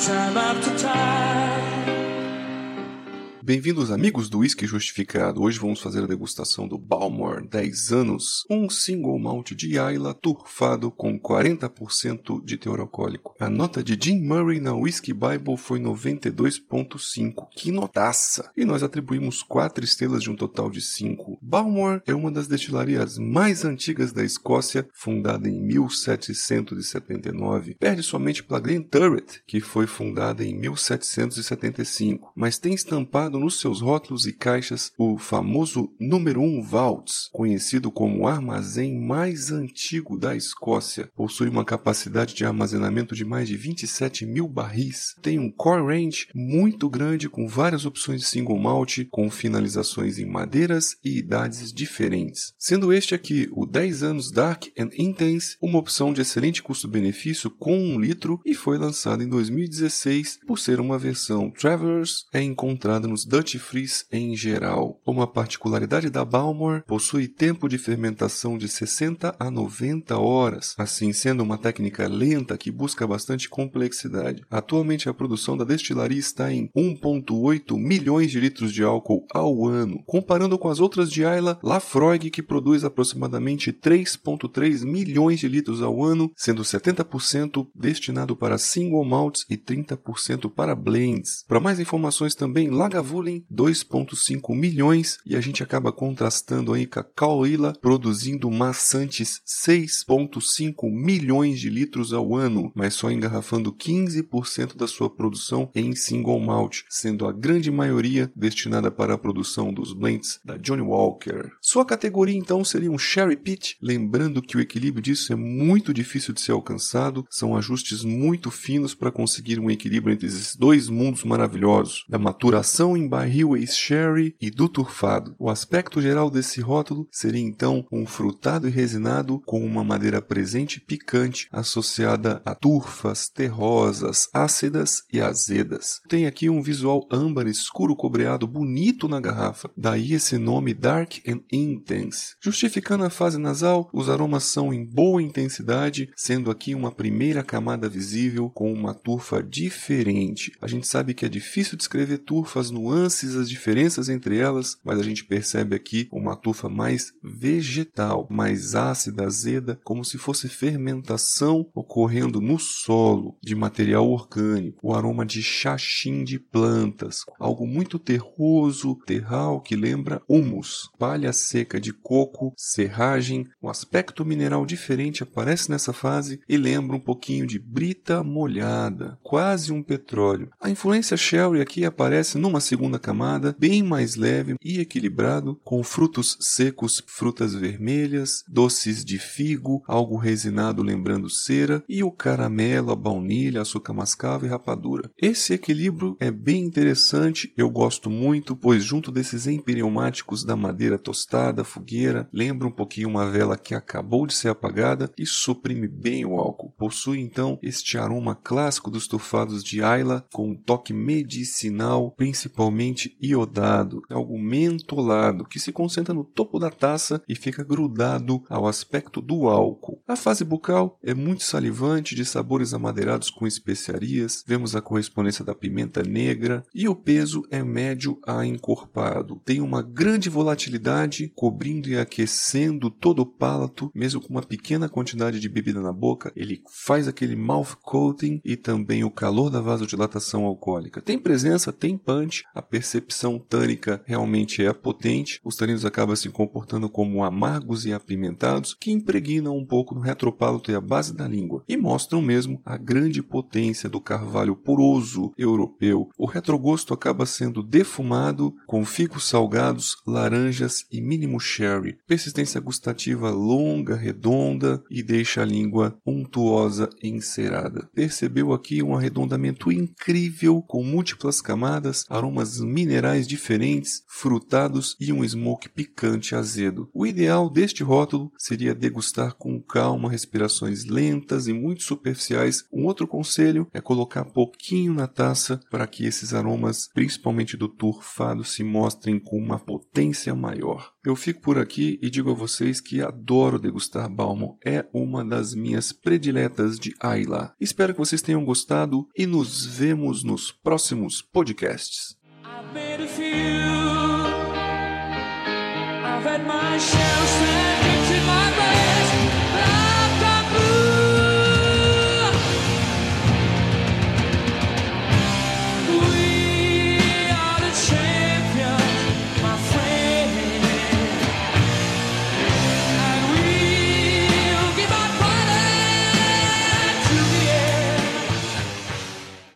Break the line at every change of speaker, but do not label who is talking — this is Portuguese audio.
time after time. Bem-vindos amigos do Whisky Justificado. Hoje vamos fazer a degustação do Balmore 10 anos, um single malt de Ayla turfado com 40% de teor alcoólico. A nota de Jim Murray na Whisky Bible foi 92.5. Que notaça! E nós atribuímos 4 estrelas de um total de 5. Balmore é uma das destilarias mais antigas da Escócia, fundada em 1779. Perde somente para Glen Turret, que foi fundada em 1775, mas tem estampado nos seus rótulos e caixas o famoso número 1 Vaults, conhecido como o armazém mais antigo da Escócia. Possui uma capacidade de armazenamento de mais de 27 mil barris. Tem um core range muito grande com várias opções de single malt, com finalizações em madeiras e idades diferentes. Sendo este aqui o 10 anos Dark and Intense, uma opção de excelente custo-benefício com um litro e foi lançado em 2016 por ser uma versão Travelers, é encontrada nos Dutch Freeze em geral. Uma particularidade da Balmor possui tempo de fermentação de 60 a 90 horas, assim sendo uma técnica lenta que busca bastante complexidade. Atualmente a produção da destilaria está em 1.8 milhões de litros de álcool ao ano, comparando com as outras de Ayla, Lafroig que produz aproximadamente 3.3 milhões de litros ao ano, sendo 70% destinado para single malts e 30% para blends. Para mais informações também Laga Lagavulin 2,5 milhões e a gente acaba contrastando aí com a Cauila produzindo maçantes 6,5 milhões de litros ao ano, mas só engarrafando 15% da sua produção em single malt, sendo a grande maioria destinada para a produção dos blends da Johnny Walker. Sua categoria então seria um Sherry Pit, lembrando que o equilíbrio disso é muito difícil de ser alcançado, são ajustes muito finos para conseguir um equilíbrio entre esses dois mundos maravilhosos, da maturação em barril ex-sherry e do turfado. O aspecto geral desse rótulo seria então um frutado e resinado com uma madeira presente e picante associada a turfas, terrosas, ácidas e azedas. Tem aqui um visual âmbar escuro cobreado bonito na garrafa, daí esse nome Dark and Intense. Justificando a fase nasal, os aromas são em boa intensidade, sendo aqui uma primeira camada visível com uma turfa diferente. A gente sabe que é difícil descrever turfas no nuances, as diferenças entre elas, mas a gente percebe aqui uma tufa mais vegetal, mais ácida, azeda, como se fosse fermentação ocorrendo no solo de material orgânico, o aroma de xaxim de plantas, algo muito terroso, terral que lembra humus, palha seca de coco, serragem, um aspecto mineral diferente aparece nessa fase e lembra um pouquinho de brita molhada, quase um petróleo. A influência sherry aqui aparece numa segunda camada, bem mais leve e equilibrado, com frutos secos, frutas vermelhas, doces de figo, algo resinado lembrando cera, e o caramelo, a baunilha, açúcar mascavo e rapadura. Esse equilíbrio é bem interessante, eu gosto muito, pois junto desses empireumáticos da madeira tostada, fogueira, lembra um pouquinho uma vela que acabou de ser apagada e suprime bem o álcool. Possui então este aroma clássico dos tufados de Ayla, com um toque medicinal, principalmente iodado, algo mentolado, que se concentra no topo da taça e fica grudado ao aspecto do álcool. A fase bucal é muito salivante, de sabores amadeirados com especiarias, vemos a correspondência da pimenta negra e o peso é médio a encorpado. Tem uma grande volatilidade, cobrindo e aquecendo todo o palato, mesmo com uma pequena quantidade de bebida na boca, ele faz aquele mouth coating e também o calor da vasodilatação alcoólica. Tem presença, tem punch, a percepção tânica realmente é potente, os taninos acabam se comportando como amargos e apimentados que impregnam um pouco no e a base da língua e mostram mesmo a grande potência do carvalho poroso europeu. O retrogosto acaba sendo defumado com figos salgados, laranjas e mínimo sherry. Persistência gustativa longa, redonda e deixa a língua untuosa e encerada. Percebeu aqui um arredondamento incrível com múltiplas camadas, aromas aromas minerais diferentes, frutados e um smoke picante azedo. O ideal deste rótulo seria degustar com calma, respirações lentas e muito superficiais. Um outro conselho é colocar pouquinho na taça para que esses aromas, principalmente do turfado, se mostrem com uma potência maior. Eu fico por aqui e digo a vocês que adoro degustar Balmo, é uma das minhas prediletas de Ayla. Espero que vocês tenham gostado e nos vemos nos próximos podcasts.
I've had my my